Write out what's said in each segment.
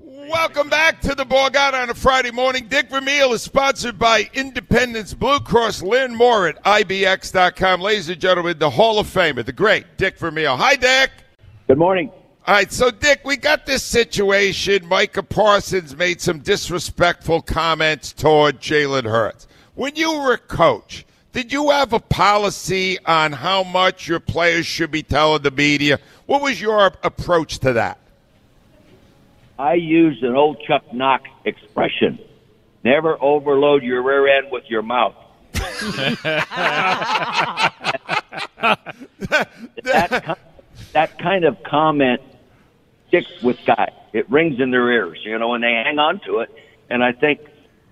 Welcome back to the Borgata on a Friday morning. Dick Vermeil is sponsored by Independence Blue Cross. Lynn Moore at IBX.com. Ladies and gentlemen, the Hall of Famer, the great Dick Vermeil. Hi, Dick. Good morning. All right, so Dick, we got this situation. Micah Parsons made some disrespectful comments toward Jalen Hurts. When you were a coach, did you have a policy on how much your players should be telling the media? What was your approach to that? I use an old Chuck Knox expression. Never overload your rear end with your mouth. that, that kind of comment sticks with guys. It rings in their ears, you know, and they hang on to it. And I think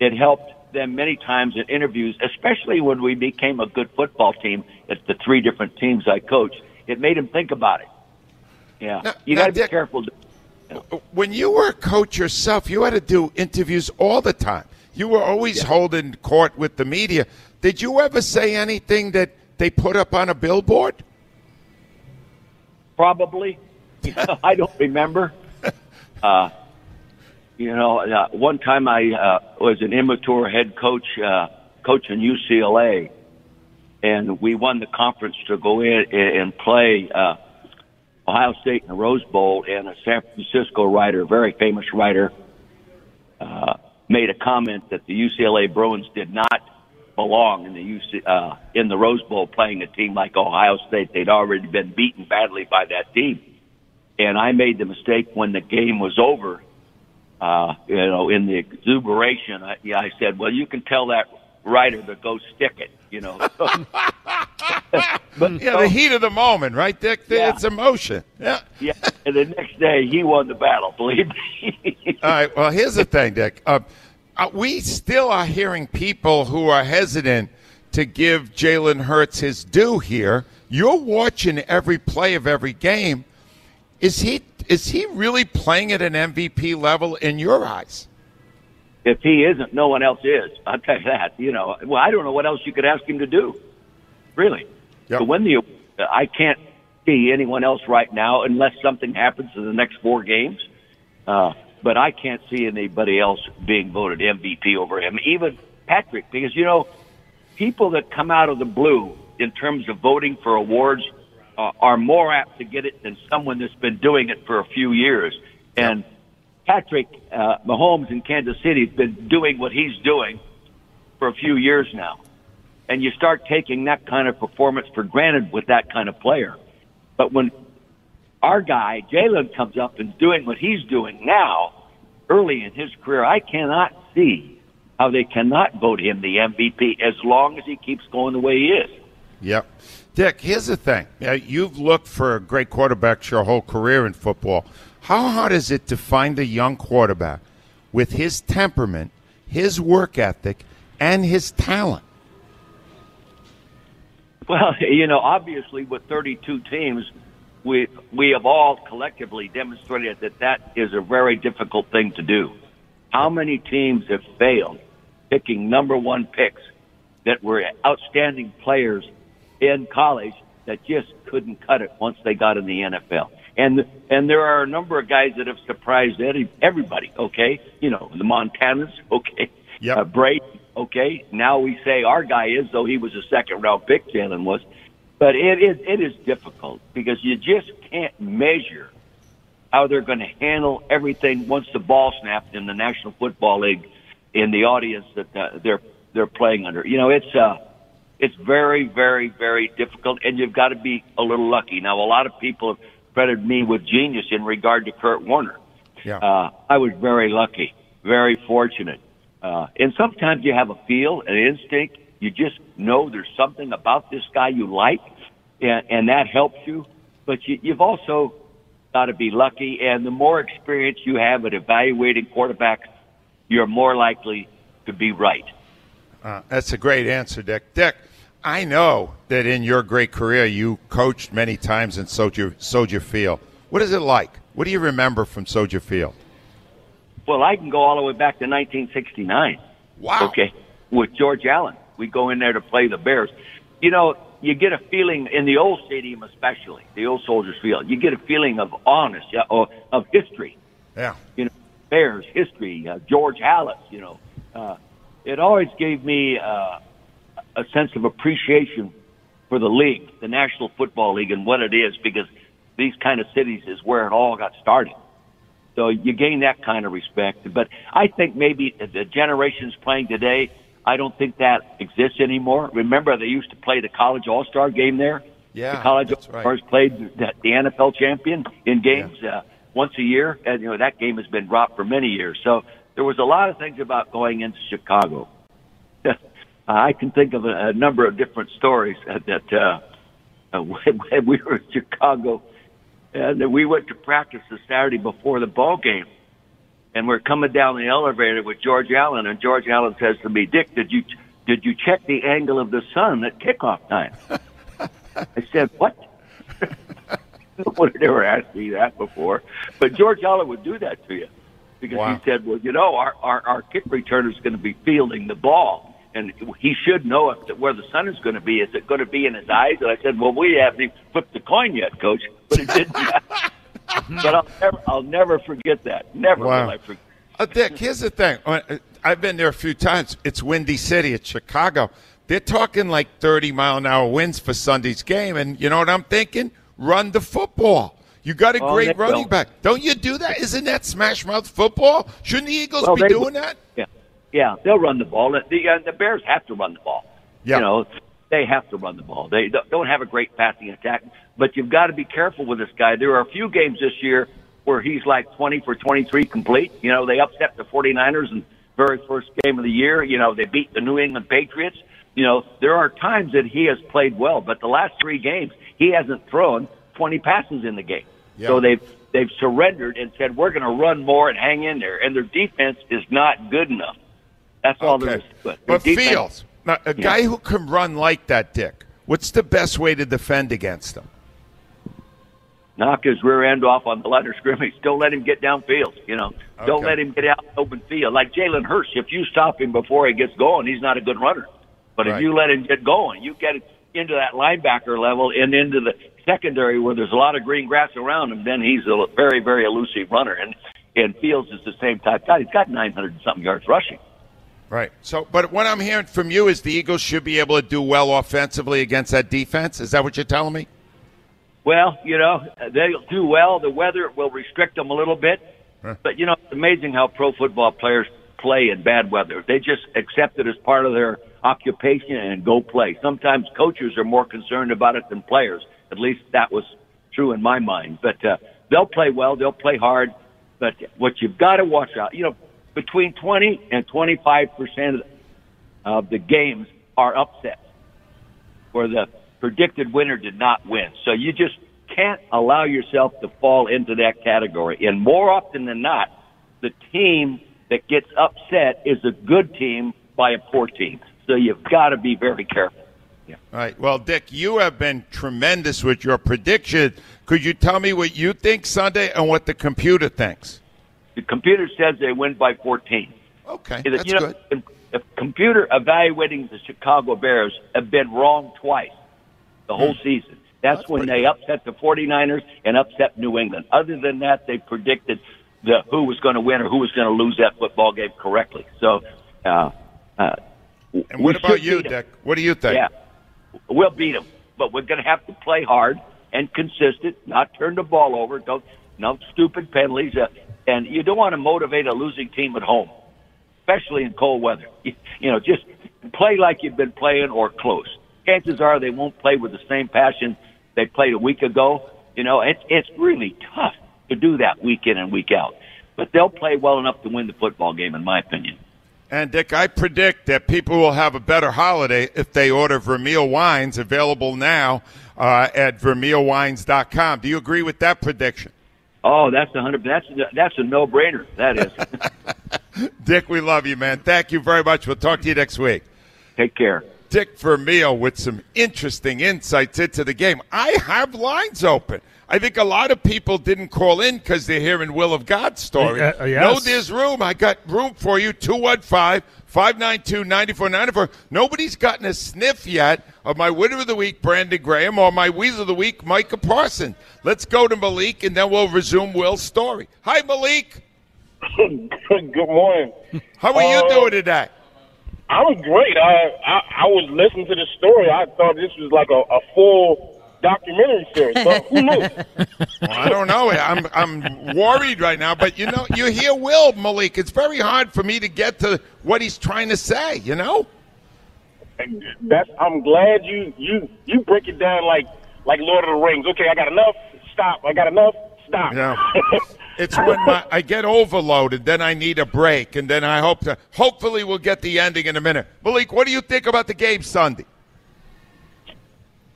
it helped them many times in interviews, especially when we became a good football team at the three different teams I coached. It made them think about it. Yeah, Now- you got to be Dick- careful. When you were a coach yourself, you had to do interviews all the time. You were always holding court with the media. Did you ever say anything that they put up on a billboard? Probably. I don't remember. Uh, you know, uh, one time I uh, was an immature head coach, uh, coaching UCLA, and we won the conference to go in and play uh, Ohio State in the Rose Bowl. And a San Francisco writer, very famous writer, uh, made a comment that the UCLA Bruins did not belong in the UC, uh, in the Rose Bowl playing a team like Ohio State. They'd already been beaten badly by that team. And I made the mistake when the game was over, uh, you know, in the exuberation, I, yeah, I said, well, you can tell that writer to go stick it, you know. but Yeah, the heat of the moment, right, Dick? Yeah. It's emotion. Yeah. yeah, and the next day he won the battle, believe me. All right. Well, here's the thing, Dick. Uh, uh, we still are hearing people who are hesitant to give Jalen Hurts his due here. You're watching every play of every game. Is he is he really playing at an MVP level in your eyes? if he isn't, no one else is. I'll tell you that. You know, well, I don't know what else you could ask him to do, really. Yep. To win the, I can't see anyone else right now unless something happens in the next four games. Uh, but I can't see anybody else being voted MVP over him, even Patrick, because you know, people that come out of the blue in terms of voting for awards uh, are more apt to get it than someone that's been doing it for a few years. And Patrick uh, Mahomes in Kansas City has been doing what he's doing for a few years now. And you start taking that kind of performance for granted with that kind of player. But when our guy, Jalen, comes up and doing what he's doing now, early in his career, I cannot see how they cannot vote him the MVP as long as he keeps going the way he is. Yep. Dick, here's the thing. You've looked for a great quarterbacks your whole career in football. How hard is it to find a young quarterback with his temperament, his work ethic, and his talent? Well, you know, obviously with 32 teams, we we have all collectively demonstrated that that is a very difficult thing to do. How many teams have failed picking number one picks that were outstanding players in college that just couldn't cut it once they got in the NFL? And and there are a number of guys that have surprised everybody. Okay, you know the Montanas. Okay, Yep. uh, Brady. Okay, now we say our guy is though he was a second round pick. Jalen was, but it is it is difficult because you just can't measure how they're going to handle everything once the ball snapped in the National Football League in the audience that uh, they're they're playing under. You know, it's uh it's very very very difficult, and you've got to be a little lucky. Now, a lot of people have credited me with genius in regard to Kurt Warner. Yeah. Uh, I was very lucky, very fortunate. Uh, and sometimes you have a feel, an instinct. You just know there's something about this guy you like, and, and that helps you. But you, you've also got to be lucky. And the more experience you have at evaluating quarterbacks, you're more likely to be right. Uh, that's a great answer, Dick. Dick, I know that in your great career you coached many times in Soldier, Soldier Field. What is it like? What do you remember from Soldier Field? Well, I can go all the way back to 1969. Wow. Okay, with George Allen, we go in there to play the Bears. You know, you get a feeling in the old stadium, especially the old Soldiers Field. You get a feeling of honest, yeah, or of history. Yeah. You know, Bears history, uh, George Halas, you know, uh, it always gave me uh, a sense of appreciation for the league, the National Football League, and what it is, because these kind of cities is where it all got started. So you gain that kind of respect. But I think maybe the generations playing today, I don't think that exists anymore. Remember, they used to play the college all star game there. Yeah, the college all stars right. played the, the NFL champion in games uh, once a year, and you know that game has been dropped for many years. So there was a lot of things about going into Chicago. I can think of a, a number of different stories that uh, uh, when we were in Chicago, and we went to practice the Saturday before the ball game, and we're coming down the elevator with George Allen, and George Allen says to me, "Dick, did you did you check the angle of the sun at kickoff time?" I said, "What?" Nobody ever asked me that before, but George Allen would do that to you because Wow. he said, "Well, you know, our our, our kick returner is going to be fielding the ball, and he should know if the, where the sun is going to be. Is it going to be in his eyes?" And I said, "Well, we haven't even flipped the coin yet, Coach, but it didn't." but I'll never, I'll never forget that. Never Wow. will I forget. Uh, Dick, here's the thing. Uh, I've been there a few times. It's Windy City. It's Chicago. They're talking like 30 mile an hour winds for Sunday's game. And you know what I'm thinking? Run the football. You got a Oh, great running will. back. Don't you do that? Isn't that smash mouth football? Shouldn't the Eagles Well, be they- doing that? Yeah, they'll run the ball. The uh, the Bears have to run the ball. Yeah. You know, they have to run the ball. They don't- don't have a great passing attack, but you've got to be careful with this guy. There are a few games this year where he's like 20 for 23 complete. You know, they upset the 49ers in very first game of the year. You know, they beat the New England Patriots. You know, there are times that he has played well, but the last three games he hasn't thrown 20 passes in the game. Yeah. So they've they've surrendered and said we're going to run more and hang in there, and their defense is not good enough. That's all there is to it. Their But defense- Fields, now, a guy who can run like that, Dick, what's the best way to defend against him? knock his rear end off on the line of scrimmage. Don't let him get downfield. You know, don't let him get out in open field. Like Jalen Hurts, if you stop him before he gets going, he's not a good runner. But Right. if you let him get going, you get into that linebacker level and into the secondary where there's a lot of green grass around him, then he's a very, very elusive runner. And and Fields is the same type guy. He's got 900 something yards rushing. Right. So, but what I'm hearing from you is the Eagles should be able to do well offensively against that defense. Is that what you're telling me? Well, you know, they'll do well. The weather will restrict them a little bit. Huh. But, you know, it's amazing how pro football players play in bad weather. They just accept it as part of their occupation and go play. Sometimes coaches are more concerned about it than players. At least that was true in my mind. But uh, they'll play well. They'll play hard. But what you've got to watch out, you know, between 20 and 25 percent of the games are upsets where the predicted winner did not win. So you just can't allow yourself to fall into that category. And more often than not, the team that gets upset is a good team by a poor team. So you've got to be very careful. Yeah. All right. Well, Dick, you have been tremendous with your prediction. Could you tell me what you think Sunday and what the computer thinks? The computer says they win by 14. Okay, You know, that's good. If computer evaluating the Chicago Bears have been wrong twice the whole season. That's, That's when they upset the 49ers and upset New England. Other than that, they predicted the who was going to win or who was going to lose that football game correctly. So, uh, uh, And what about you. Dick? What do you think? Yeah, we'll beat them, but we're going to have to play hard and consistent, not turn the ball over. Don't no stupid penalties, uh, and you don't want to motivate a losing team at home, especially in cold weather. You, you know, just play like you've been playing or close. Chances are they won't play with the same passion they played a week ago. You know, it's it's really tough to do that week in and week out, but they'll play well enough to win the football game, in my opinion. And Dick, I predict that people will have a better holiday if they order Vermeil wines available now uh, at vermeilwines.com. Do you agree with that prediction? Oh, that's a hundred. That's that's a no brainer. That is. Dick, we love you, man. Thank you very much. We'll talk to you next week. Take care. Dick Vermeil with some interesting insights into the game. I have lines open. I think a lot of people didn't call in because they're hearing Will of God story. Uh, uh, yes. No, there's room. I got room for you. 215 592 9494. Nobody's gotten a sniff yet of my Winner of the Week, Brandon Graham, or my Weasel of the Week, Micah Parson. Let's go to Malik, and then we'll resume Will's story. Hi, Malik. Good morning. How are you Uh, doing today? I'm great. I, I I was listening to the story. I thought this was like a, a full documentary series, but who knew? Well, I don't know. I'm I'm worried right now, but you know, you hear Will Malik. It's very hard for me to get to what he's trying to say. You know. That's. I'm glad you you you break it down like like Lord of the Rings. Okay, I got enough. Stop. I got enough. Stop. Yeah. It's when my, I get overloaded, then I need a break, and then I hope to. Hopefully, we'll get the ending in a minute. Malik, what do you think about the game Sunday?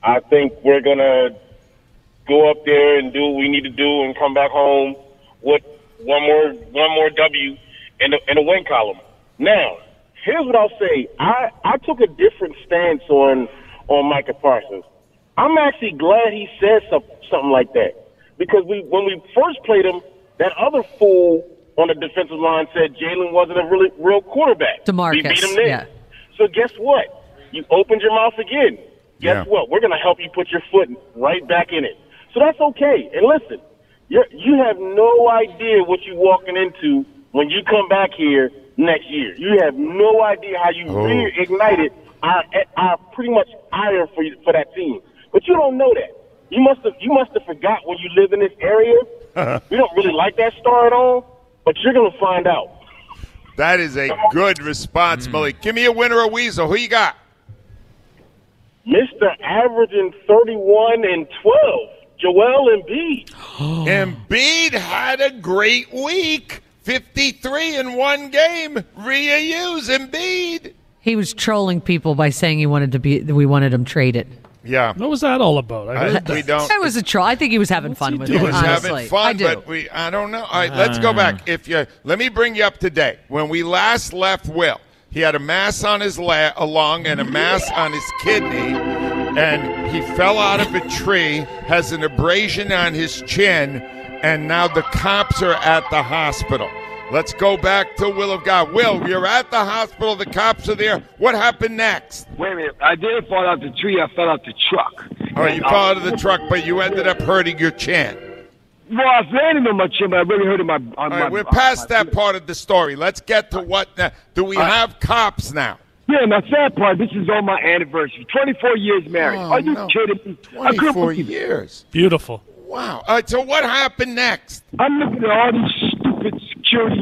I think we're gonna go up there and do what we need to do and come back home with one more one more W in the in the win column. Now, here's what I'll say. I I took a different stance on on Micah Parsons. I'm actually glad he said some, something like that because we when we first played him, that other fool on the defensive line said Jalen wasn't a really real quarterback. DeMarcus, we beat him there. yeah. So guess what? You opened your mouth again. Guess Yeah. what? We're going to help you put your foot right back in it. So that's okay. And listen, you you have no idea what you're walking into when you come back here next year. You have no idea how you Oh. reignited our, our pretty much iron for you, for that team. But you don't know that. You must have you must have forgot when you live in this area. we don't really like that star at all, but you're going to find out. That is a good response, hmm. Malik. Give me a winner or weasel. Who you got? Mr. Averaging 31 and 12, Joel Embiid. Embiid had a great week. 53 in one game. Reuse Embiid. He was trolling people by saying he wanted to be. We wanted him traded. Yeah. What was that all about? I I- heard we that. don't. That was a troll. I think he was having fun with doing? it. was honestly. having fun, I do. but we I don't know. All right, let's go back. If you let me bring you up to date. When we last left Will, he had a mass on his la- lung and a mass on his kidney, and he fell out of a tree, has an abrasion on his chin, and now the cops are at the hospital. Let's go back to Will of God. Will, you're at the hospital. The cops are there. What happened next? Wait a minute. I didn't fall out the tree. I fell out the truck. All right, you And, fell uh, out of the truck, but you ended up hurting your chin. Well, I was landing on my chin, but I really hurt my. On All my right, we're past my- that part of the story. Let's get to what now. Do we have cops now? Yeah, my sad part. This is on my anniversary. Twenty-four years married. Oh, Are you no. kidding me? 24 believe years. Beautiful. Wow. All right, so what happened next? I'm looking at all these stupid security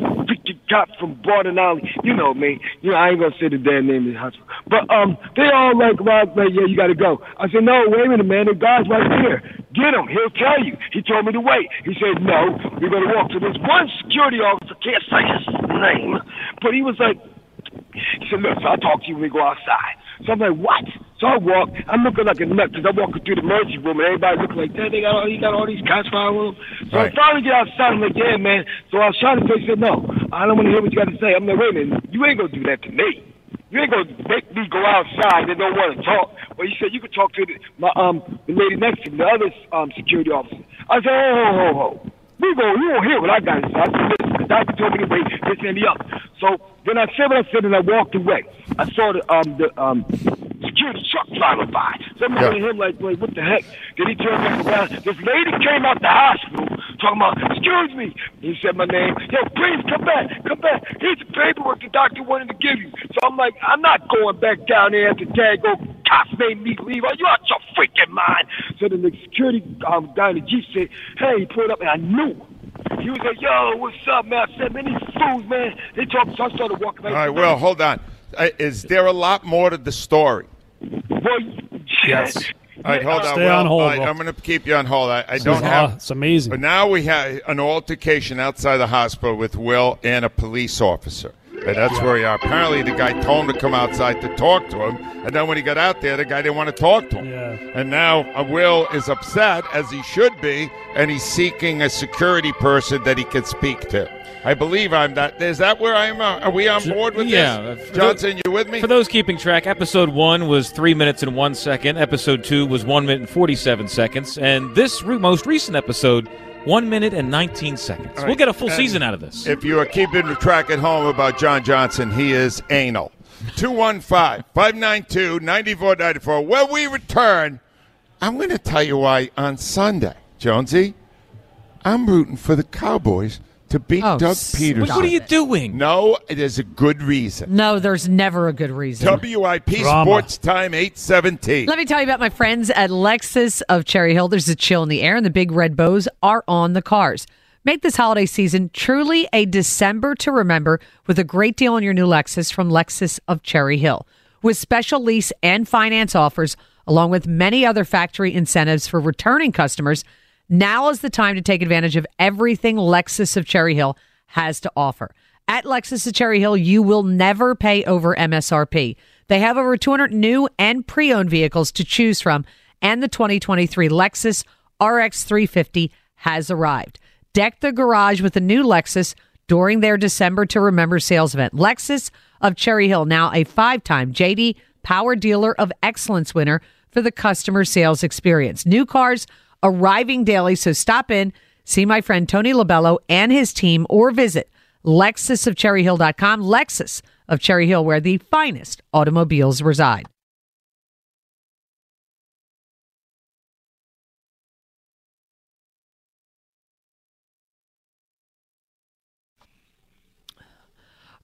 cops from Borden Alley. You know me. You know I ain't gonna say the damn name of the hospital. But um, they all like, well, like, yeah, you gotta go. I said, no, wait a minute, man. The guy's right here. Get him. He'll tell you. He told me to wait. He said, no, we're gonna walk to this one security officer. Can't say his name, but he was like, he said, look, so I'll talk to you when we go outside. So I'm like, what? So I walk. I'm looking like a nut because I'm walking through the emergency room and everybody looking like that. They got all, he got all these cops following him. So Right. I finally get outside. I'm like, yeah, man. So I was trying to say, he said, no, I don't want to hear what you got to say. I'm like, wait a minute. You ain't going to do that to me. You ain't going to make me go outside and don't want to talk. But he said, you could talk to the, my, um, the lady next to me, the other um, security officer. I said, oh, ho, ho, ho. We go, you won't hear what I got to say. I said, listen, the doctor told me to wait, this and the other. So then I said what I said and I walked away. I saw the, um, the, um, security truck driving by. So I'm Yeah. looking at him like, wait, what the heck? Then he turned back around. This lady came out the hospital talking about, excuse me. He said my name. Yo, please come back, come back. Here's the paperwork the doctor wanted to give you. So I'm like, I'm not going back down there after Dad go, cops made me leave. Are you out your freaking mind? So then the security um, guy in the Jeep said, hey, he pulled up and I knew. He was like, yo, what's up, man? I said, man, these fools, man. They talking, so I started walking. All right, well, hold on. Uh, is there a lot more to the story? Well, Yes. All right, hold on. Stay Will. on hold, right. I'm going to keep you on hold. I, I don't is have. aw- it's amazing. But now we have an altercation outside the hospital with Will and a police officer. And that's where we are. Apparently, the guy told him to come outside to talk to him. And then when he got out there, the guy didn't want to talk to him. Yeah. And now uh, Will is upset, as he should be, and he's seeking a security person that he can speak to. I believe I'm that. Is that where I'm? Uh, are we on board with Yeah. this? Johnson, you with me? For those keeping track, episode one was three minutes and one second. Episode two was one minute and forty-seven seconds, and this re- most recent episode, one minute and nineteen seconds. All We'll get a full And season out of this. If you are keeping track at home about John Johnson, he is anal. 215 592 9494. When we return, I'm going to tell you why on Sunday, Jonesy, I'm rooting for the Cowboys to beat Oh, Doug stop Pederson. What are you doing? No, there's a good reason. No, there's never a good reason. WIP Drama. Sports Time 817. Let me tell you about my friends at Lexus of Cherry Hill. There's a chill in the air, and the big red bows are on the cars. Make this holiday season truly a December to remember with a great deal on your new Lexus from Lexus of Cherry Hill. With special lease and finance offers, along with many other factory incentives for returning customers, now is the time to take advantage of everything Lexus of Cherry Hill has to offer. At Lexus of Cherry Hill, you will never pay over MSRP. They have over 200 new and pre owned vehicles to choose from, and the 2023 Lexus RX 350 has arrived. Deck the garage with a new Lexus during their December to Remember sales event. Lexus of Cherry Hill, now a five time JD Power Dealer of Excellence winner for the customer sales experience. New cars arriving daily, so stop in, see my friend Tony Labello and his team, or visit lexusofcherryhill.com. Lexus of Cherry Hill, where the finest automobiles reside.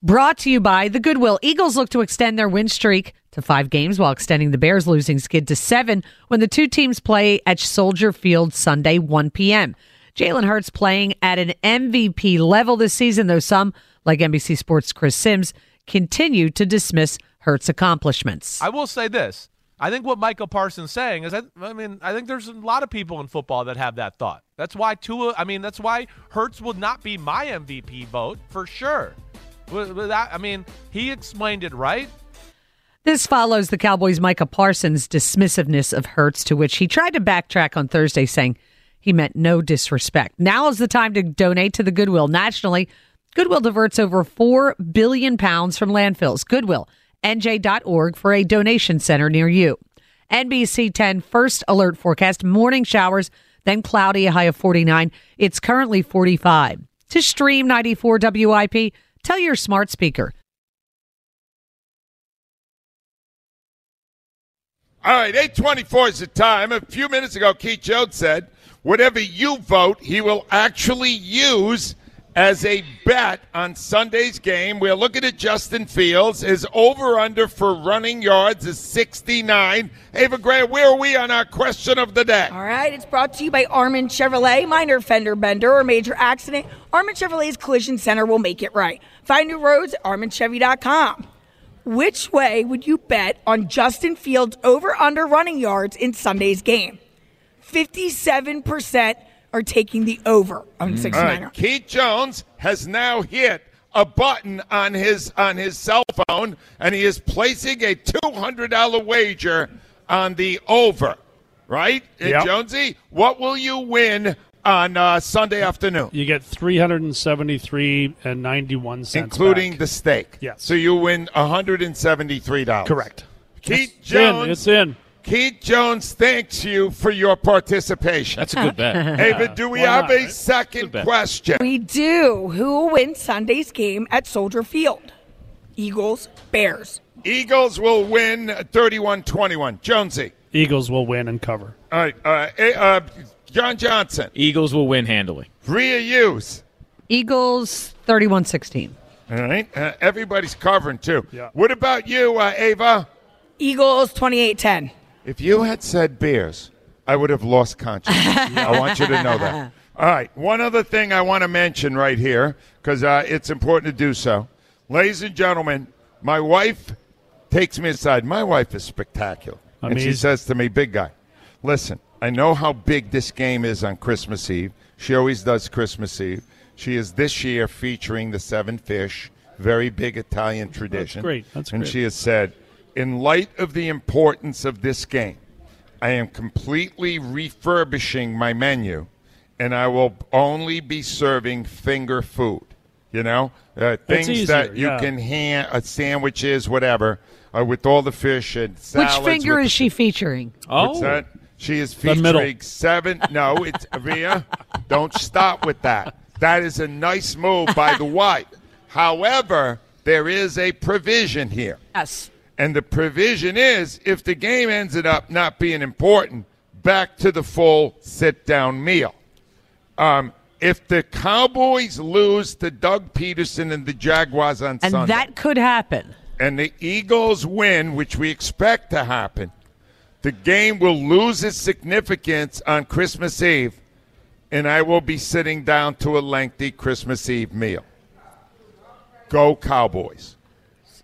Brought to you by the Goodwill. Eagles look to extend their win streak to five games while extending the Bears' losing skid to seven when the two teams play at Soldier Field Sunday, 1 p.m. Jalen Hurts playing at an MVP level this season, though some, like NBC Sports' Chris Sims, continue to dismiss Hurts' accomplishments. I will say this. I think what Michael Parsons saying is, I, I mean, I think there's a lot of people in football that have that thought. That's why Tua. I mean, that's why Hurts will not be my MVP vote for sure. I mean, he explained it right. This follows the Cowboys' Micah Parsons' dismissiveness of Hurts, to which he tried to backtrack on Thursday, saying he meant no disrespect. Now is the time to donate to the Goodwill. Nationally, Goodwill diverts over 4 billion pounds from landfills. Goodwill, NJ.org for a donation center near you. NBC 10 first alert forecast morning showers, then cloudy, a high of 49. It's currently 45. To stream 94 WIP, tell your smart speaker All right, 824 is the time. A few minutes ago, Keith Jones said, whatever you vote, he will actually use as a bet on Sunday's game. We're looking at Justin Fields. His over under for running yards is 69. Ava Gray, where are we on our question of the day? All right, it's brought to you by Armin Chevrolet. Minor fender bender or major accident, Armin Chevrolet's Collision Center will make it right. Find new roads at arminchevy.com. Which way would you bet on Justin Fields over under running yards in Sunday's game? 57% are taking the over on mm. 69er. All right, Keith Jones has now hit a button on his on his cell phone, and he is placing a two hundred dollar wager on the over. Right, Yep. Jonesy, what will you win on uh, Sunday afternoon, You get 373 and 91 cents. including back. the stake? Yes. So you win one hundred and seventy three dollars. Correct. Keith It's in. Jones. It's in. Keith Jones thanks you for your participation. That's a good bet. Ava, do we Why have not, a right? second Good bet. question? We do. Who will win Sunday's game at Soldier Field? Eagles, Bears. Eagles will win 31-21. Jonesy. Eagles will win and cover. All right, uh, uh, John Johnson, Eagles will win handily. Rhea Hughes. Eagles 31 16. All right, uh, everybody's covering too. Yeah. What about you, uh, Ava? Eagles 28 10. If you had said Bears, I would have lost consciousness. I want you to know that. All right, one other thing I want to mention right here because uh, it's important to do so, ladies and gentlemen. My wife takes me aside. My wife is spectacular, and she says to me, "Big guy, listen, I know how big this game is on Christmas Eve. She always does Christmas Eve. She is this year featuring the seven fish, very big Italian tradition. That's great. That's and great. she has said, in light of the importance of this game, I am completely refurbishing my menu, and I will only be serving finger food. You know, uh, things easier, that you yeah. can hand, uh, sandwiches, whatever, uh, with all the fish and salads. Which finger is she featuring? What's Oh, that? She is The middle. featuring seven. No, it's Rhea. Don't stop with that. That is a nice move by the White. However, there is a provision here. Yes. And the provision is if the game ended up not being important, back to the full sit down meal. Um, if the Cowboys lose to Doug Pederson and the Jaguars on Sunday, And Sunday, that could happen. and the Eagles win, which we expect to happen, the game will lose its significance on Christmas Eve, and I will be sitting down to a lengthy Christmas Eve meal. Go Cowboys.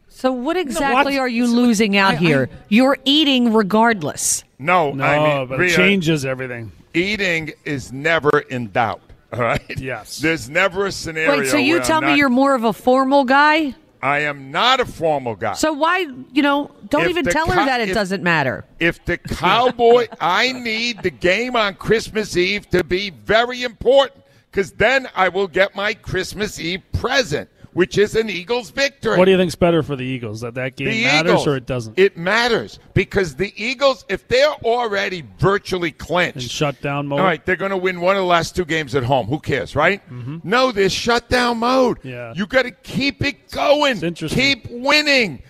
So what exactly what? are you losing out I- here? You're eating regardless. No, No, I mean, but it changes everything. eating is never in doubt. All right. Yes. There's never a scenario. Wait, so you where tell I'm me not- you're more of a formal guy? I am not a formal guy. So why, you know, don't If even tell her that it if- doesn't matter. if the Cowboy, I need the game on Christmas Eve to be very important because then I will get my Christmas Eve present, which is an Eagles victory. What do you think's better for the Eagles? That that game the matters Eagles, or it doesn't? It matters because the Eagles, if they're already virtually clinched, in shutdown mode. all right, they're going to win one of the last two games at home. Who cares, right? Mm-hmm. No, there's shutdown mode. Yeah. You got to keep it going. Keep winning.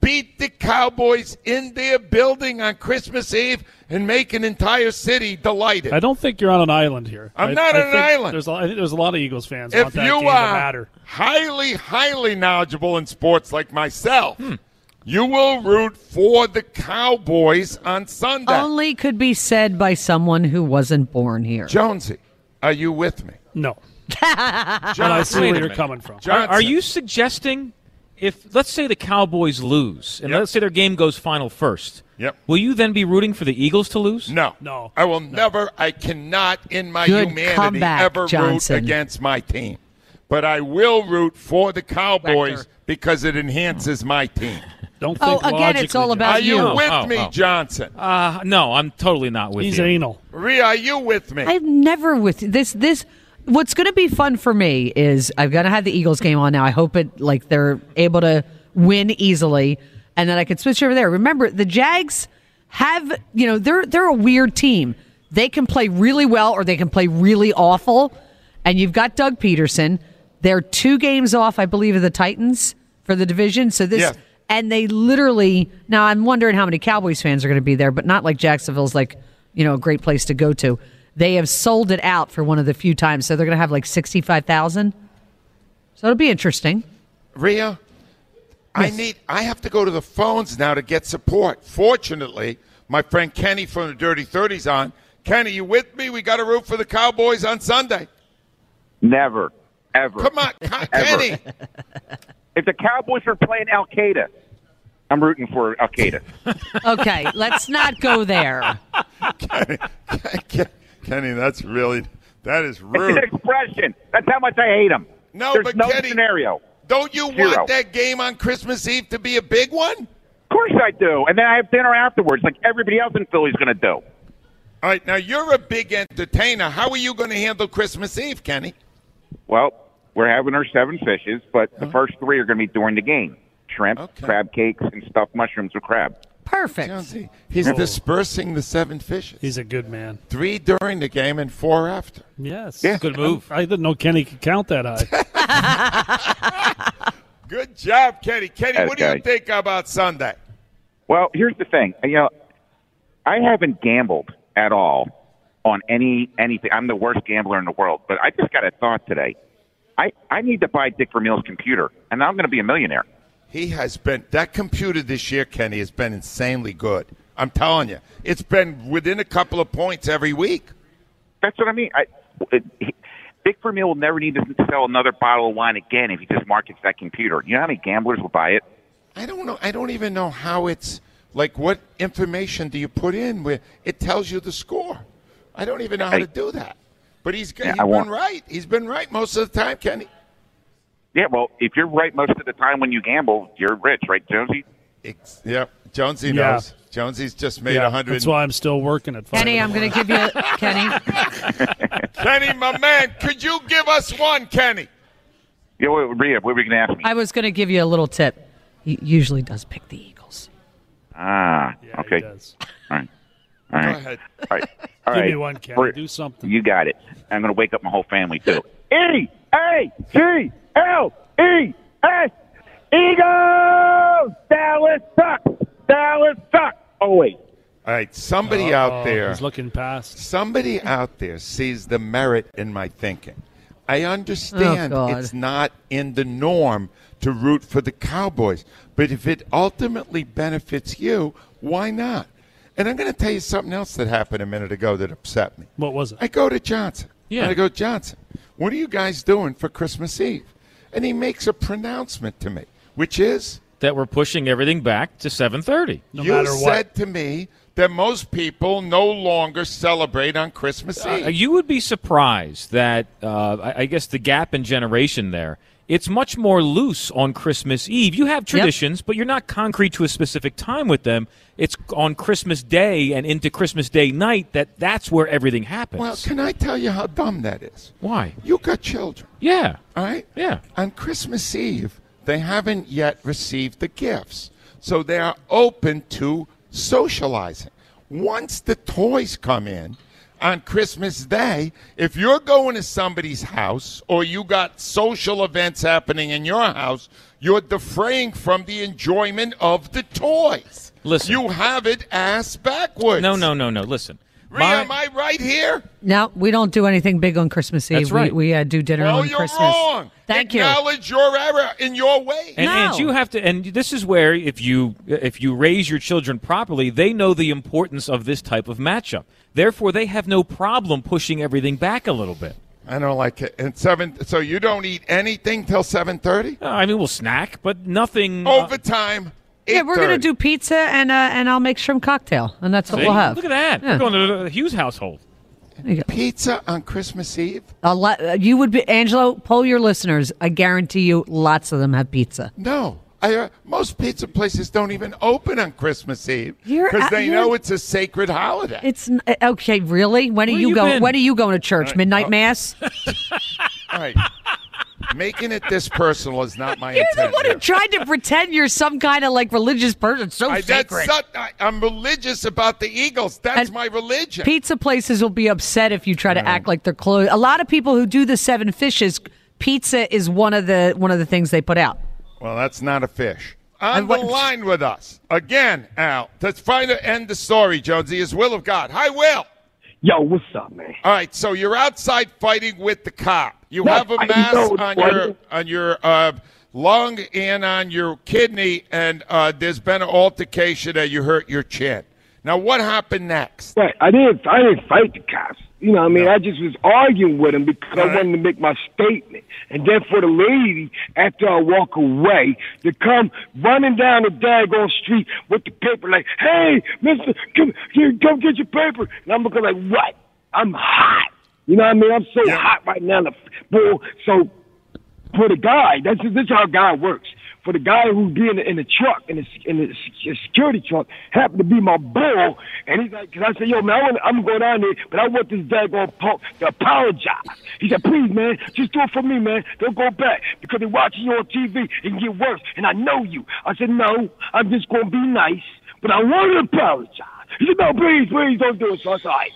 Beat the Cowboys in their building on Christmas Eve and make an entire city delighted. I don't think you're on an island here. I'm I- not I on an island. There's a, I think there's a lot of Eagles fans want if that you game to are matter. highly, highly knowledgeable in sports like myself, Hmm. you will root for the Cowboys on Sunday. Only could be said by someone who wasn't born here. Jonesy, are you with me? No, but I see where you're minute. coming from. Are, Johnson. are you suggesting if let's say the Cowboys lose and Yep. let's say their game goes final first? Yep. Will you then be rooting for the Eagles to lose? No. No. I will never, I cannot in my Good humanity comeback, ever Johnson. root against my team. But I will root for the Cowboys Rector. because it enhances my team. Don't Oh, think again, it's all logically, about Are you you. with Oh, me, oh. Johnson? Uh, no, I'm totally not with He's you. He's anal. Rhea, are you with me? I'm never with this. This what's going to be fun for me is I'm going to have the Eagles game on now. I hope it like they're able to win easily, and then I could switch over there. Remember, the Jags have you know they're they're a weird team. They can play really well or they can play really awful, and you've got Doug Pederson. They're two games off, I believe, of the Titans for the division. So this. Yeah. And they literally now I'm wondering how many Cowboys fans are going to be there, but not like Jacksonville's like you know a great place to go to. They have sold it out for one of the few times, so they're going to have like sixty five thousand. So it'll be interesting. Rhea, I need. I have to go to the phones now to get support. Fortunately, my friend Kenny from the Dirty Thirties on. Kenny, you with me? We got to root for the Cowboys on Sunday. Never, ever. Come on, Con- Kenny. If the Cowboys are playing Al Qaeda, I'm rooting for Al Qaeda. Okay, let's not go there. Kenny, Kenny, that's really that is rude. It's an expression. That's how much I hate him. No, There's but no Kenny- scenario. Don't you Zero. want that game on Christmas Eve to be a big one? Of course I do. And then I have dinner afterwards, like everybody else in Philly's going to do. All right, now you're a big entertainer. How are you going to handle Christmas Eve, Kenny? Well, we're having our seven fishes, but the first three are going to be during the game: shrimp, Okay. crab cakes, and stuffed mushrooms with crab. Perfect. Jonesy, he's dispersing the seven fishes. He's a good man. Three during the game and four after. Yes. Yeah. Good move. I didn't know Kenny could count that high. Good job, Kenny. Kenny, what do you think about Sunday? Well, here's the thing. You know, I haven't gambled at all on any anything. I'm the worst gambler in the world, but I just got a thought today. I I need to buy Dick Vermeil's computer, and I'm going to be a millionaire. He has been that computer this year, Kenny, has been insanely good. I'm telling you, it's been within a couple of points every week. That's what I mean. I, it, he, Vermeil will never need to sell another bottle of wine again if he just markets that computer. You know how many gamblers will buy it? I don't know. I don't even know how it's like. What information do you put in where it tells you the score? I don't even know how Hey. to do that. But he's, Yeah, he's I been right. He's been right most of the time, Kenny. Yeah, well, if you're right most of the time when you gamble, you're rich, right, Jonesy? Ex- yep. Jonesy Yeah. knows. Jonesy's just made a yeah, hundred. that's why I'm still working at. Kenny, I'm going to give you Kenny. Kenny, my man, could you give us one, Kenny? Yeah, what, Rhea, what were you going to ask me? I was going to give you a little tip. He usually does pick the Eagles. ah, Yeah, he okay. does. All right. All Go right. ahead. All right. All Give me one, Kenny. For- Do something. You got it. I'm going to wake up my whole family, too. E A G L E S. Eagles! Dallas sucks! Dallas sucks! Oh, Always. All right. Somebody Oh, out there is looking past. Somebody out there sees the merit in my thinking. I understand Oh, it's not in the norm to root for the Cowboys, but if it ultimately benefits you, why not? And I'm going to tell you something else that happened a minute ago that upset me. What was it? I go to Johnson. Yeah. And I go, Johnson, what are you guys doing for Christmas Eve? And he makes a pronouncement to me, which is That we're pushing everything back to 7:30. No you matter what. said to me that most people no longer celebrate on Christmas Eve. Uh, you would be surprised that uh, I, I guess the gap in generation there. It's much more loose on Christmas Eve. You have traditions, but you're not concrete to a specific time with them. It's on Christmas Day and into Christmas Day night that that's where everything happens. well, can I tell you how dumb that is? Why? You got children, Yeah. all right? Yeah. On Christmas Eve, they haven't yet received the gifts. So they are open to socializing. Once the toys come in on Christmas Day, if you're going to somebody's house or you got social events happening in your house, you're defraying from the enjoyment of the toys. Listen. You have it ass backwards. No, no, no, no. Listen. Rhea, My- am I right here? No, we don't do anything big on Christmas Eve. That's right. We, we uh, do dinner Well, on you're Christmas. wrong. Thank you. Acknowledge your error in your way. And, and you have to, and this is where if you if you raise your children properly, they know the importance of this type of matchup. Therefore, they have no problem pushing everything back a little bit. I don't like it. And seven. So you don't eat anything till seven thirty. Uh, I mean, we'll snack, but nothing. uh, Overtime. Yeah, we're gonna do pizza and uh, and I'll make shrimp cocktail, and that's what see? we'll have. Look at that. Yeah. We're going to the Hughes household. There you go. pizza on Christmas Eve. A lot, uh, you would be Angelo. Poll your listeners. I guarantee you, lots of them have pizza. No. I, uh, most pizza places don't even open on Christmas Eve because they you're- know it's a sacred holiday. It's uh, okay. Really? When are Where you you going? been? When are you going to church? Midnight mass. All right. Making it this personal is not my You're the one who tried to pretend you're some kind of like religious person. So I, sacred. not, I, I'm religious about the Eagles. That's And my religion. Pizza places will be upset if you try to act like they're closed. A lot of people who do the seven fishes, pizza is one of the one of the things they put out. Well, that's not a fish. On the line with us again, Al. Let's find to end the story, Jonesy. Is Will of God. Hi, Will. Yo, what's up, man? All right, so you're outside fighting with the cop. You No, have a mass know, on your on your uh, lung and on your kidney, and uh, there's been an altercation that you hurt your chin. Now, what happened next? Right. I didn't. I didn't fight the cops. You know, what I mean, I just was arguing with him because I wanted to make my statement, and then for the lady after I walk away to come running down the daggone street with the paper, like, "Hey, Mister, come, here, come get your paper," and I'm looking like, "What? I'm hot." You know what I mean? I'm so Yeah. hot right now, the bull. So for the guy, that's this is how God works. For the guy who's being in the, in the truck, in the, in the security truck, happened to be my bull, and he's like, "Cause I said, yo, man, I want, I'm going down there, but I want this daggone punk to apologize." He said, "Please, man, just do it for me, man. Don't go back because they're watching you on TV. It can get worse, and I know you." I said, "No, I'm just gonna be nice, but I want to apologize." He said, "No, please, please, don't do it." So I said, "All right."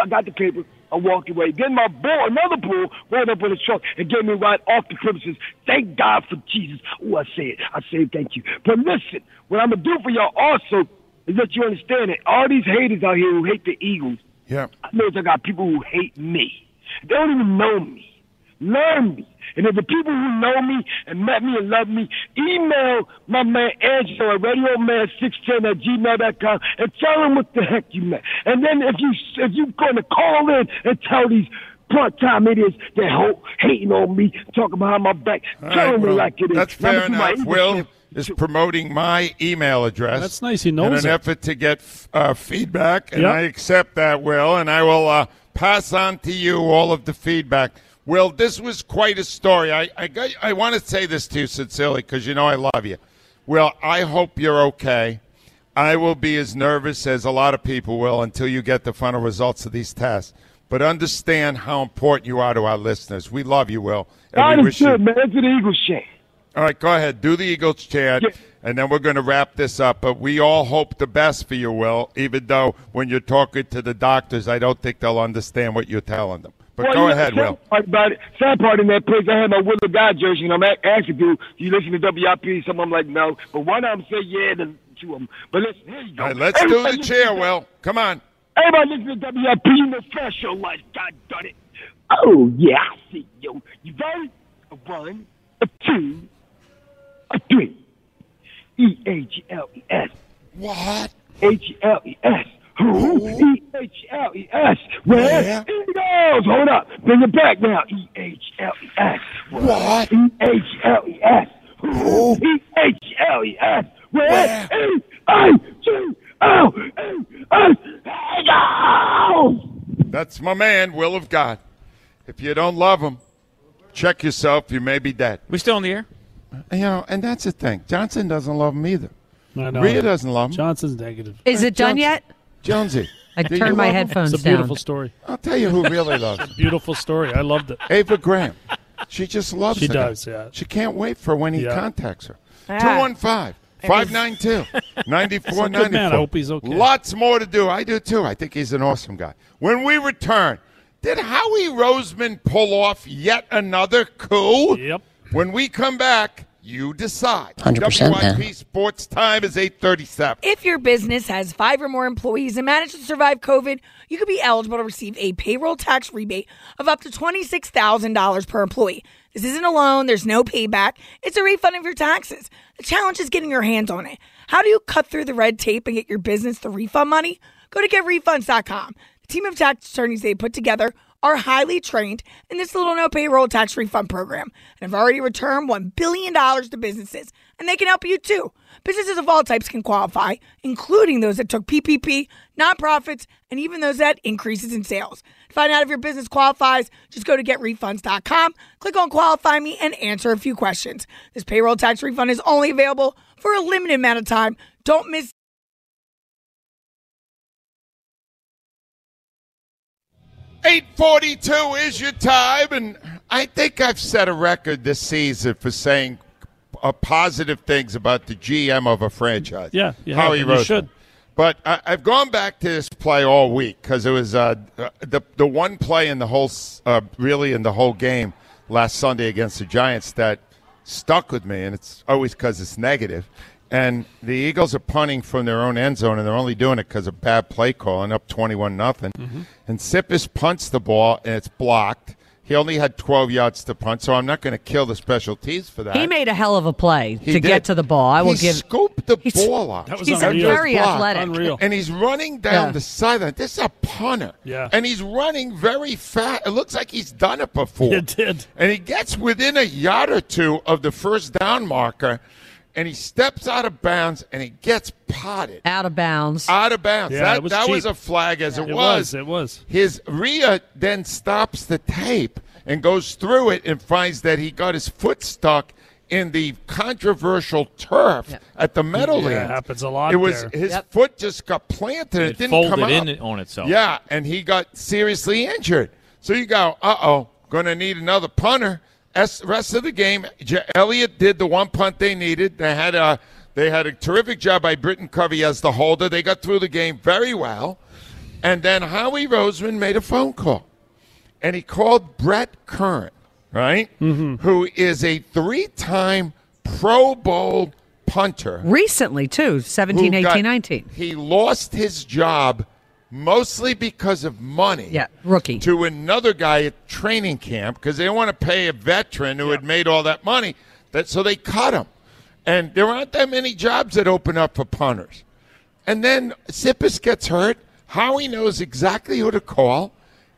I got the paper. I walked away. Then my bull, another bull, rolled up in the truck and gave me a ride off the premises. Thank God for Jesus. Oh, I say it. I say thank you. But listen, what I'm gonna do for y'all also is let you understand that all these haters out here who hate the Eagles, Yeah. I know I got people who hate me. They don't even know me. Learn me. And if the people who know me and met me and love me, email my man Angelo at radioman610 at gmail.com and tell him what the heck you meant. And then if you if you're gonna call in and tell these part-time idiots that ho- hating on me, talking behind my back, All tell right, them it well, like it is. That's fair do my enough. Will is promoting my email address. That's nice. He knows. in an it. effort to get uh, feedback, and Yep. I accept that, Will, and I will uh, pass on to you all of the feedback. Will, this was quite a story. I I, got, I want to say this to you sincerely because you know I love you. Well, I hope you're okay. I will be as nervous as a lot of people will until you get the final results of these tests. But understand how important you are to our listeners. We love you, Will. and I wish you- man. That's the Eagles shit. all right, go ahead. Do the Eagles chant, Yeah. and then we're going to wrap this up. But we all hope the best for you, Will, even though when you're talking to the doctors, I don't think they'll understand what you're telling them. But Well, go you know, ahead, Will. Part about it, sad part in that place, I had my Will of God jersey, and I'm asking dude, do you listen to WIP? Some of them like, no. But one of them said, yeah, the of them. But listen, here you go. All right, let's do Everybody the chair, to- Will. Come on. Everybody listen to WIP, you know, fresh your life. God done it. Oh, yeah, I see you. You ready? A one, a two, a three. E A G L E S. What? H E L E S. Who? E H L E S. Where? Yeah. Eagles. Hold up. Bring it back now. E H L E S. What? E H L E S. Who? E H L E S. Where? Where? E I G L E S. Eagles. That's my man, Will of God. If you don't love him, check yourself. You may be dead. We still on the air? You know, and that's the thing. Johnson doesn't love him either. I know. Rhea doesn't love him. Johnson's negative. Is it done Jones- yet? Jonesy. I do you turned my love him? headphones It's a down. beautiful story. I'll tell you who really loves him. Beautiful story. I loved it. Ava Graham. She just loves it. She the guy. does, yeah. She can't wait for when he Yeah. contacts her. Ah. 215 592 9494. good man. I hope he's okay. Lots more to do. I do too. I think he's an awesome guy. When we return, did Howie Roseman pull off yet another coup? Yep. When we come back, you decide. 100% man. WIP Sports Time is 837. If your business has five or more employees and managed to survive COVID, you could be eligible to receive a payroll tax rebate of up to $26,000 per employee. This isn't a loan, there's no payback, it's a refund of your taxes. The challenge is getting your hands on it. How do you cut through the red tape and get your business the refund money? Go to getrefunds.com. The team of tax attorneys they put together are highly trained in this little no payroll tax refund program and have already returned $1 billion to businesses, and they can help you too. Businesses of all types can qualify, including those that took PPP, nonprofits, and even those that increases in sales. To find out if your business qualifies, just go to getrefunds.com, click on qualify me, and answer a few questions. This payroll tax refund is only available for a limited amount of time. Don't miss 842 is your time, and I think I've set a record this season for saying uh, positive things about the GM of a franchise. Yeah, you have, and you Roseman. should. But I, I've gone back to this play all week because it was uh, uh, the the one play in the whole, uh, really in the whole game last Sunday against the Giants that stuck with me, and it's always because it's negative. And the Eagles are punting from their own end zone, and they're only doing it because of bad play calling, up twenty-one nothing. Mm-hmm. And Siposs punts the ball, and it's blocked. He only had twelve yards to punt, so I'm not going to kill the special teams for that. He made a hell of a play He to did. get to the ball. I will he give. scooped the He's- ball out. That was He's unreal. very blocked. athletic. Unreal. And he's running down Yeah. the sideline. This is a punter. Yeah. And he's running very fast. It looks like he's done it before. It did. And he gets within a yard or two of the first down marker, and he steps out of bounds, and he gets potted. out of bounds. Out of bounds. Yeah, that was that cheap. was a flag as it, was. It was. It was. His Rhea then stops the tape and goes through it and finds that he got his foot stuck in the controversial turf at the Meadowlands. Yeah, it happens a lot It was there. his Yep. foot just got planted. It, It didn't folded come out. in on itself. Yeah, and he got seriously injured. So you go, uh oh, going to need another punter. As rest of the game, Elliott did the one punt they needed. They had a they had a terrific job by Britton Covey as the holder. They got through the game very well, and then Howie Roseman made a phone call, and he called Brett Kern, right, mm-hmm. who is a three-time Pro Bowl punter Recently, too, 17, 18, got, 19. He lost his job mostly because of money. Yeah, rookie. To another guy at training camp because they want to pay a veteran who had made all that money. That so they cut him, and there aren't that many jobs that open up for punters. And then Siposs gets hurt. Howie knows exactly who to call,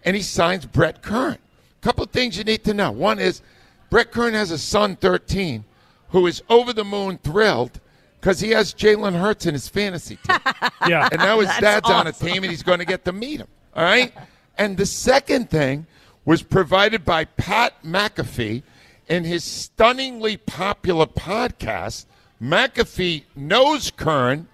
and he signs Brett Kern. Couple of things you need to know. One is Brett Kern has a son, 13, who is over the moon thrilled because he has Jalen Hurts in his fantasy team. Yeah. and now his That's dad's on a team, and he's going to get to meet him. All right. And the second thing was provided by Pat McAfee in his stunningly popular podcast. McAfee knows Kern,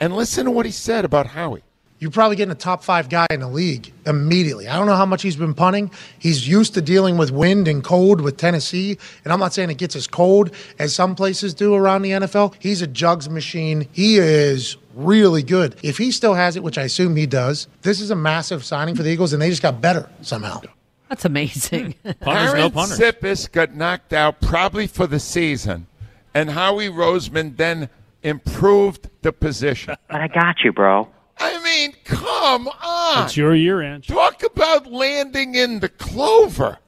and listen to what he said about Howie. You're probably getting a top five guy in the league immediately. I don't know how much he's been punting. He's used to dealing with wind and cold with Tennessee. And I'm not saying it gets as cold as some places do around the NFL. He's a jugs machine. He is really good. If he still has it, which I assume he does, this is a massive signing for the Eagles, and they just got better somehow. That's amazing. Punters, no punters. Siposs got knocked out probably for the season, and Howie Roseman then improved the position. But I got you, bro. I mean, come on. It's your year, Ange. Talk about about landing in the clover.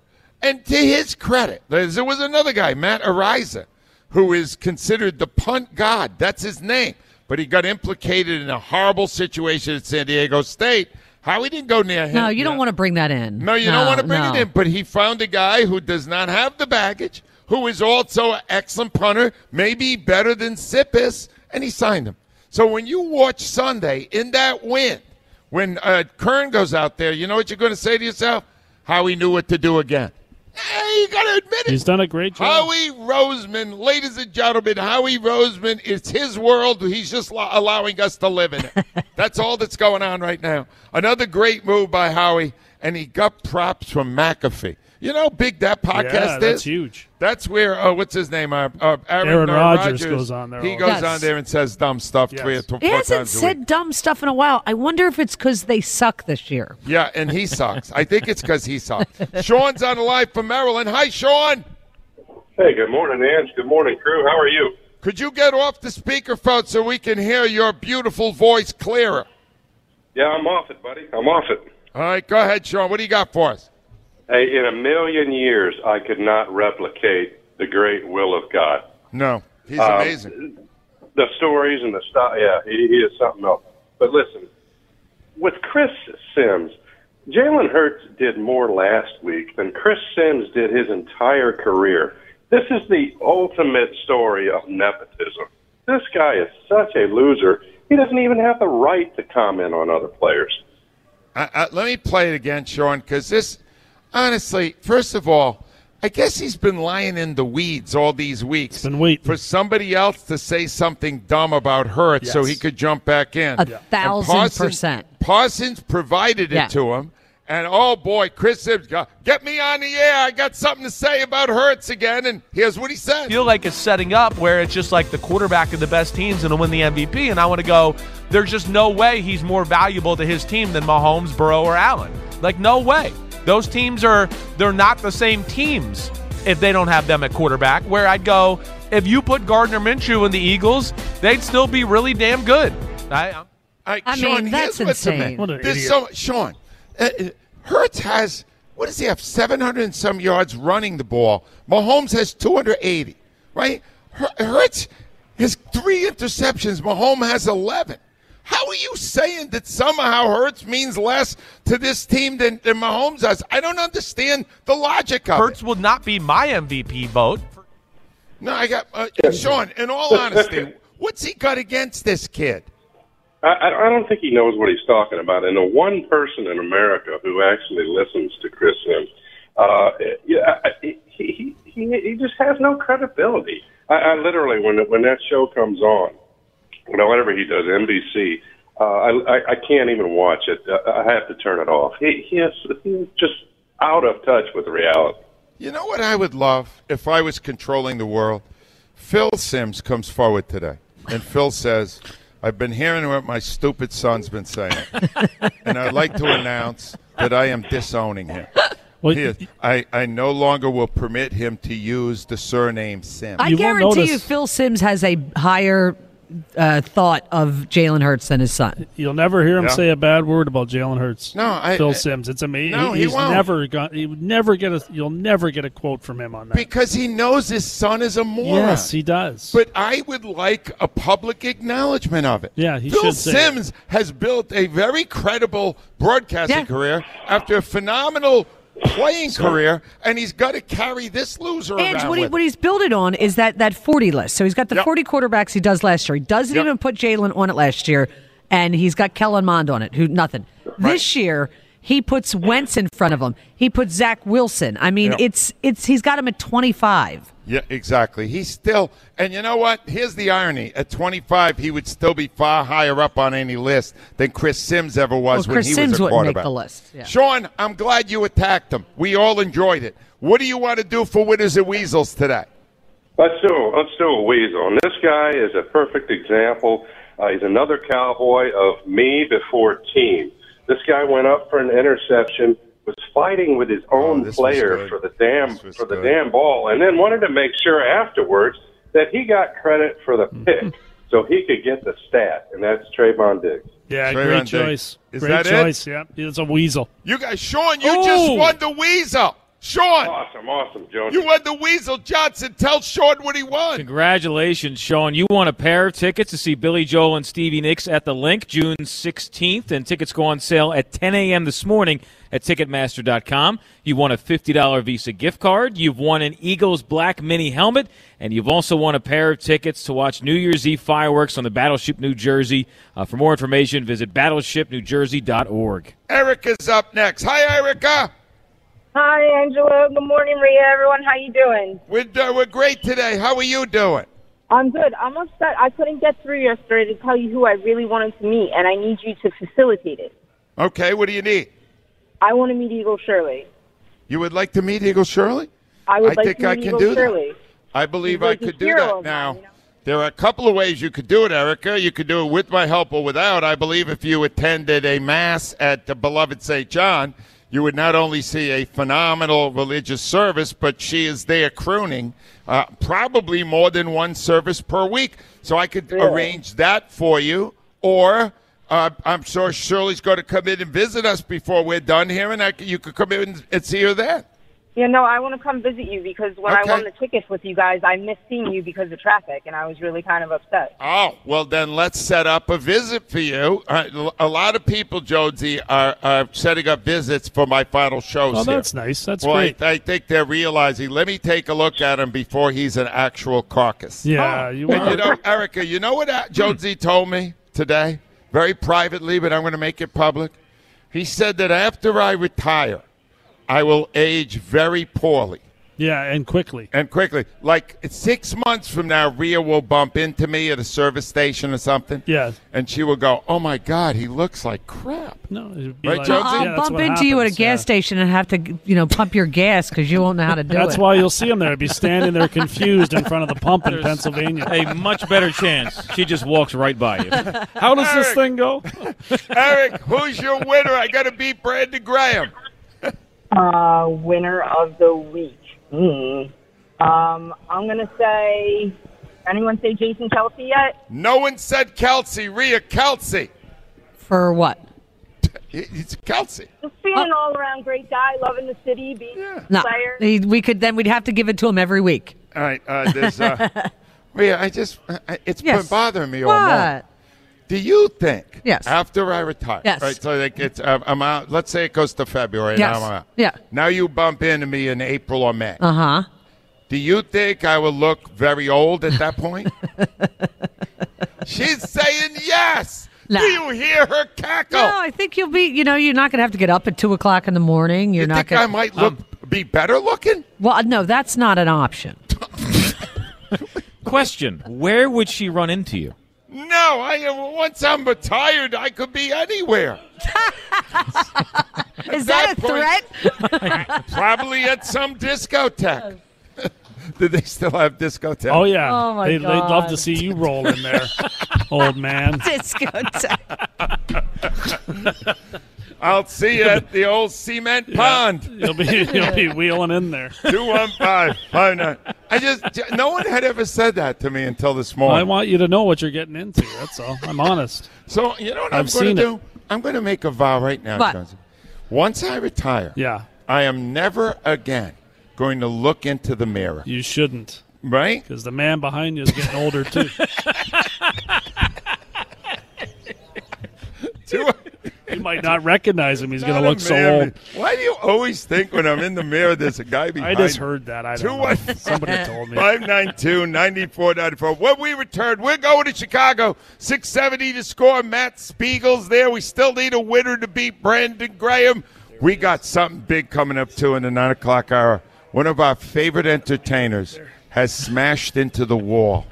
And to his credit, there was another guy, Matt Araiza, who is considered the punt god. That's his name. But he got implicated in a horrible situation at San Diego State. Howie didn't go near him. No, you don't want to bring that in. No, you don't want to bring no. it in. But he found a guy who does not have the baggage, who is also an excellent punter, maybe better than Siposs, and he signed him. So when you watch Sunday in that win, when uh, Kern goes out there, you know what you're going to say to yourself? Howie knew what to do again. Hey, you got to admit it. He's done a great job. Howie Roseman, ladies and gentlemen, Howie Roseman, it's his world. He's just lo- allowing us to live in it. that's all that's going on right now. Another great move by Howie, and he got props from McAfee. You know how big that podcast yeah, is? that's huge. That's where, uh, what's his name? Uh, uh, Aaron, Aaron Rodgers goes on there He goes time. on there and says dumb stuff Yes. three or two, He hasn't times a said week. dumb stuff in a while. I wonder if it's because they suck this year. Yeah, and he sucks. I think it's because he sucks. Sean's on the line from Maryland. Hi, Sean. Hey, good morning, Ange. Good morning, crew. How are you? Could you get off the speakerphone so we can hear your beautiful voice clearer? Yeah, I'm off it, buddy. I'm off it. All right, go ahead, Sean. What do you got for us? Hey, in a million years, I could not replicate the great will of God. No, he's Um, amazing. The stories and the stuff, yeah, he, he is something else. But listen, with Chris Sims, Jalen Hurts did more last week than Chris Sims did his entire career. This is the ultimate story of nepotism. This guy is such a loser. He doesn't even have the right to comment on other players. I, I, let me play it again, Sean, because this, honestly, first of all, I guess he's been lying in the weeds all these weeks been waiting. for somebody else to say something dumb about Hurts so he could jump back in. A And thousand Parsons- percent. Parsons provided it Yeah. to him. And oh boy, Chris Sims, get me on the air. I got something to say about Hurts again. And here's what he said. feel like it's setting up where it's just like the quarterback of the best teams and to win the MVP. And I want to go, there's just no way he's more valuable to his team than Mahomes, Burrow, or Allen. Like, no way. Those teams are, they're not the same teams if they don't have them at quarterback. Where I'd go, if you put Gardner Minshew in the Eagles, they'd still be really damn good. I, I'm- All right, I Sean, mean, that's here's insane. man. What an There's idiot. so Sean, uh, uh, Hurts has what does he have? 700 and some yards running the ball. Mahomes has 280, right? Hurts has three interceptions. Mahomes has 11. How are you saying that somehow Hurts means less to this team than, than Mahomes does? I don't understand the logic of Hurts it. would not be my MVP vote. No, I got uh, Sean. In all honesty, what's he got against this kid? I, I don't think he knows what he's talking about. And the one person in America who actually listens to Chris Sims, uh, yeah, he, he he he just has no credibility. I, I literally, when when that show comes on, you know, whatever he does, NBC, uh, I, I I can't even watch it. Uh, I have to turn it off. He he is he's just out of touch with reality. You know what I would love if I was controlling the world? Phil Sims comes forward today, and Phil says, I've been hearing what my stupid son's been saying, and I'd like to announce that I am disowning him. Well, He I, I no longer will permit him to use the surname Sims. I You won't guarantee you, notice- Phil Sims has a higher uh, thought of Jalen Hurts than his son. You'll never hear him Yeah. say a bad word about Jalen Hurts. No, I- Phil I- Sims. It's amazing. No, he he's won't. never got. He would never get a. You'll never get a quote from him on that. because he knows his son is a moron. yes, he does. But I would like a public acknowledgement of it. Yeah, he Phil should say it. Sims has built a very credible broadcasting Yeah. career after a phenomenal playing career, and he's got to carry this loser And around what, he, with what he's built it on is that that 40 list. So he's got the Yep. 40 quarterbacks he does last year. He doesn't Yep. even put Jalen on it last year, and he's got Kellen Mond on it, who nothing. This year, he puts Wentz in front of him. He puts Zach Wilson. I mean, Yep. it's it's he's got him at 25. Yeah, exactly. He's still, and you know what? Here's the irony: at 25, he would still be far higher up on any list than Chris Sims ever was Well, when Chris he Sims was a wouldn't make the list, yeah. Sean, I'm glad you attacked him. We all enjoyed it. What do you want to do for Winners and Weasels today? Let's do let's do a weasel. And this guy is a perfect example. Uh, he's another cowboy of me before team. This guy went up for an interception, was fighting with his own Oh, player for the damn This was for the good. damn ball, and then wanted to make sure afterwards that he got credit for the mm-hmm. pick. so he could get the stat, and that's Trevon Diggs. Yeah, Trevon great Diggs. choice. Is great that it? choice. Yeah, it's a weasel. You guys, Sean, you Oh! just won the Weasel. Sean, Awesome, awesome, Jones. you won the Weasel. Johnson, tell Sean what he won. Congratulations, Sean. You won a pair of tickets to see Billy Joel and Stevie Nicks at the Linc June 16th, and tickets go on sale at 10 a.m. this morning at Ticketmaster.com. You won a $50 Visa gift card. You've won an Eagles black mini helmet, and you've also won a pair of tickets to watch New Year's Eve fireworks on the Battleship New Jersey. Uh, for more information, visit battleshipnewjersey.org. Erica's up next. Hi, Erica. Hi, Angelo. Good morning, Rhea. Everyone, how you doing? We're, uh, we're great today. How are you doing? I'm good. I'm upset. I couldn't get through yesterday to tell you who I really wanted to meet, and I need you to facilitate it. Okay, what do you need? I want to meet Eagle Shirley. You would like to meet Eagle Shirley? I would I like think to I meet can Eagle do that. Shirley. I believe He's I could do that now. mine, you know? There are a couple of ways you could do it, Erica. You could do it with my help or without. I believe if you attended a mass at the beloved St. John, you would not only see a phenomenal religious service, but she is there crooning uh, probably more than one service per week. So I could Really? arrange that for you, or uh, I'm sure Shirley's going to come in and visit us before we're done here, and I, you could come in and see her there. Yeah, no, I want to come visit you because when Okay. I won the tickets with you guys, I missed seeing you because of traffic, and I was really kind of upset. Oh, well, then let's set up a visit for you. Uh, a lot of people, Jonesy, are, are setting up visits for my final shows. Oh, here. that's nice. That's well, great. I, I think they're realizing. Let me take a look at him before he's an actual caucus. Yeah, you And are. you know, Erica, you know what uh, Jonesy told me today, very privately, but I'm going to make it public. He said that after I retire, I will age very poorly. Yeah, and quickly. And quickly, like six months from now, Rhea will bump into me at a service station or something. Yeah. And she will go, "Oh my God, he looks like crap." No, it'd be Right, like, Jonesy? I'll Yeah, bump what into you at a gas yeah. station and have to, you know, pump your gas because you won't know how to do That's it. That's why you'll see him there. Be standing there confused in front of the pump in Pennsylvania. A much better chance. She just walks right by you. How does this thing go? Eric, who's your winner? I got to beat Brandon Graham. Uh, winner of the week. Hmm. Um, I'm gonna say. Anyone say Jason Kelce yet? No one said Kelce. Rhea Kelce. For what? It's Kelce. Just being an all-around great guy, loving the city, being a player. he, we could then we'd have to give it to him every week. All right, uh, there's. Uh, Rhea, I just. Uh, it's Yes. been bothering me all morning. What? Do you think? Yes. After I retire, Yes. right? So like it's uh, I'm out. Let's say it goes to February. Yes. Now I'm out. Yeah. Now you bump into me in April or May. Uh huh. Do you think I will look very old at that point? She's saying yes. No. Do you hear her cackle? No, I think you'll be. You know, you're not going to have to get up at two o'clock in the morning. You're you not. think gonna, I might look be better looking? Well, no, that's not an option. Question: Where would she run into you? No, I am. Once I'm retired, I could be anywhere. Is that, that a point- threat? Probably at some discotheque. Do they still have discotheque? Oh yeah, Oh, my they'd, they'd love to see you roll in there, old man. Discotheque. I'll see you at the old cement pond. You'll be you'll be wheeling in there. Two one five five nine. I just no one had ever said that to me until this Well, I want you to know what you're getting into. That's all. I'm honest. so you know what I've I'm going seen to it. do? I'm going to make a vow right now, What? Johnson. Once I retire, Yeah, I am never again going to look into the mirror. you shouldn't, Right? because the man behind you is getting older too. Two- You might not recognize him. He's going to look so old. Why do you always think when I'm in the mirror there's a guy behind? Me? I just heard that. I don't know. Somebody told me. 592 9494. When we return, we're going to Chicago. 670 to score. Matt Spiegel's there. We still need a winner to beat Brandon Graham. We got something big coming up, too, in the 9 o'clock hour. One of our favorite entertainers has smashed into the wall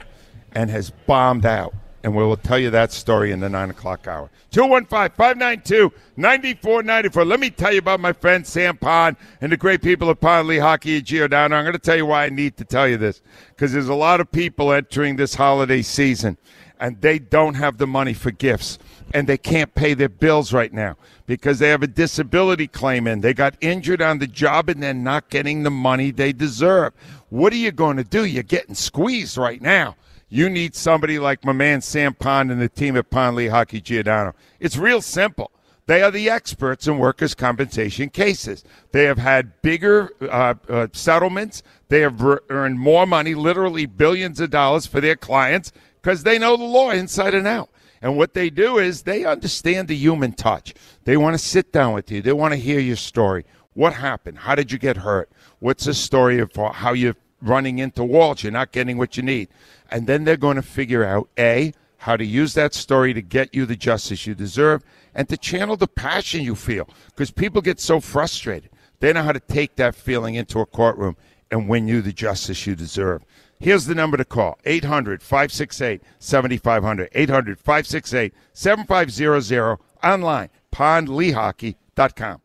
and has bombed out. And we will tell you that story in the 9 o'clock hour. 215 592 9494. Let me tell you about my friend Sam Pond and the great people at Pond Lehocky at Giordano. I'm going to tell you why I need to tell you this because there's a lot of people entering this holiday season and they don't have the money for gifts and they can't pay their bills right now because they have a disability claim in. They got injured on the job and they're not getting the money they deserve. What are you going to do? You're getting squeezed right now. You need somebody like my man Sam Pond and the team at Pond Lehocky Giordano. It's real simple. They are the experts in workers' compensation cases. They have had bigger uh, uh, settlements. They have re- earned more money, literally billions of dollars for their clients because they know the law inside and out. And what they do is they understand the human touch. They want to sit down with you. They want to hear your story. What happened? How did you get hurt? What's the story of how you're running into walls? You're not getting what you need. And then they're going to figure out A, how to use that story to get you the justice you deserve and to channel the passion you feel because people get so frustrated. They know how to take that feeling into a courtroom and win you the justice you deserve. Here's the number to call 800 568 7500. 800 568 7500. Online, pondlehocky.com.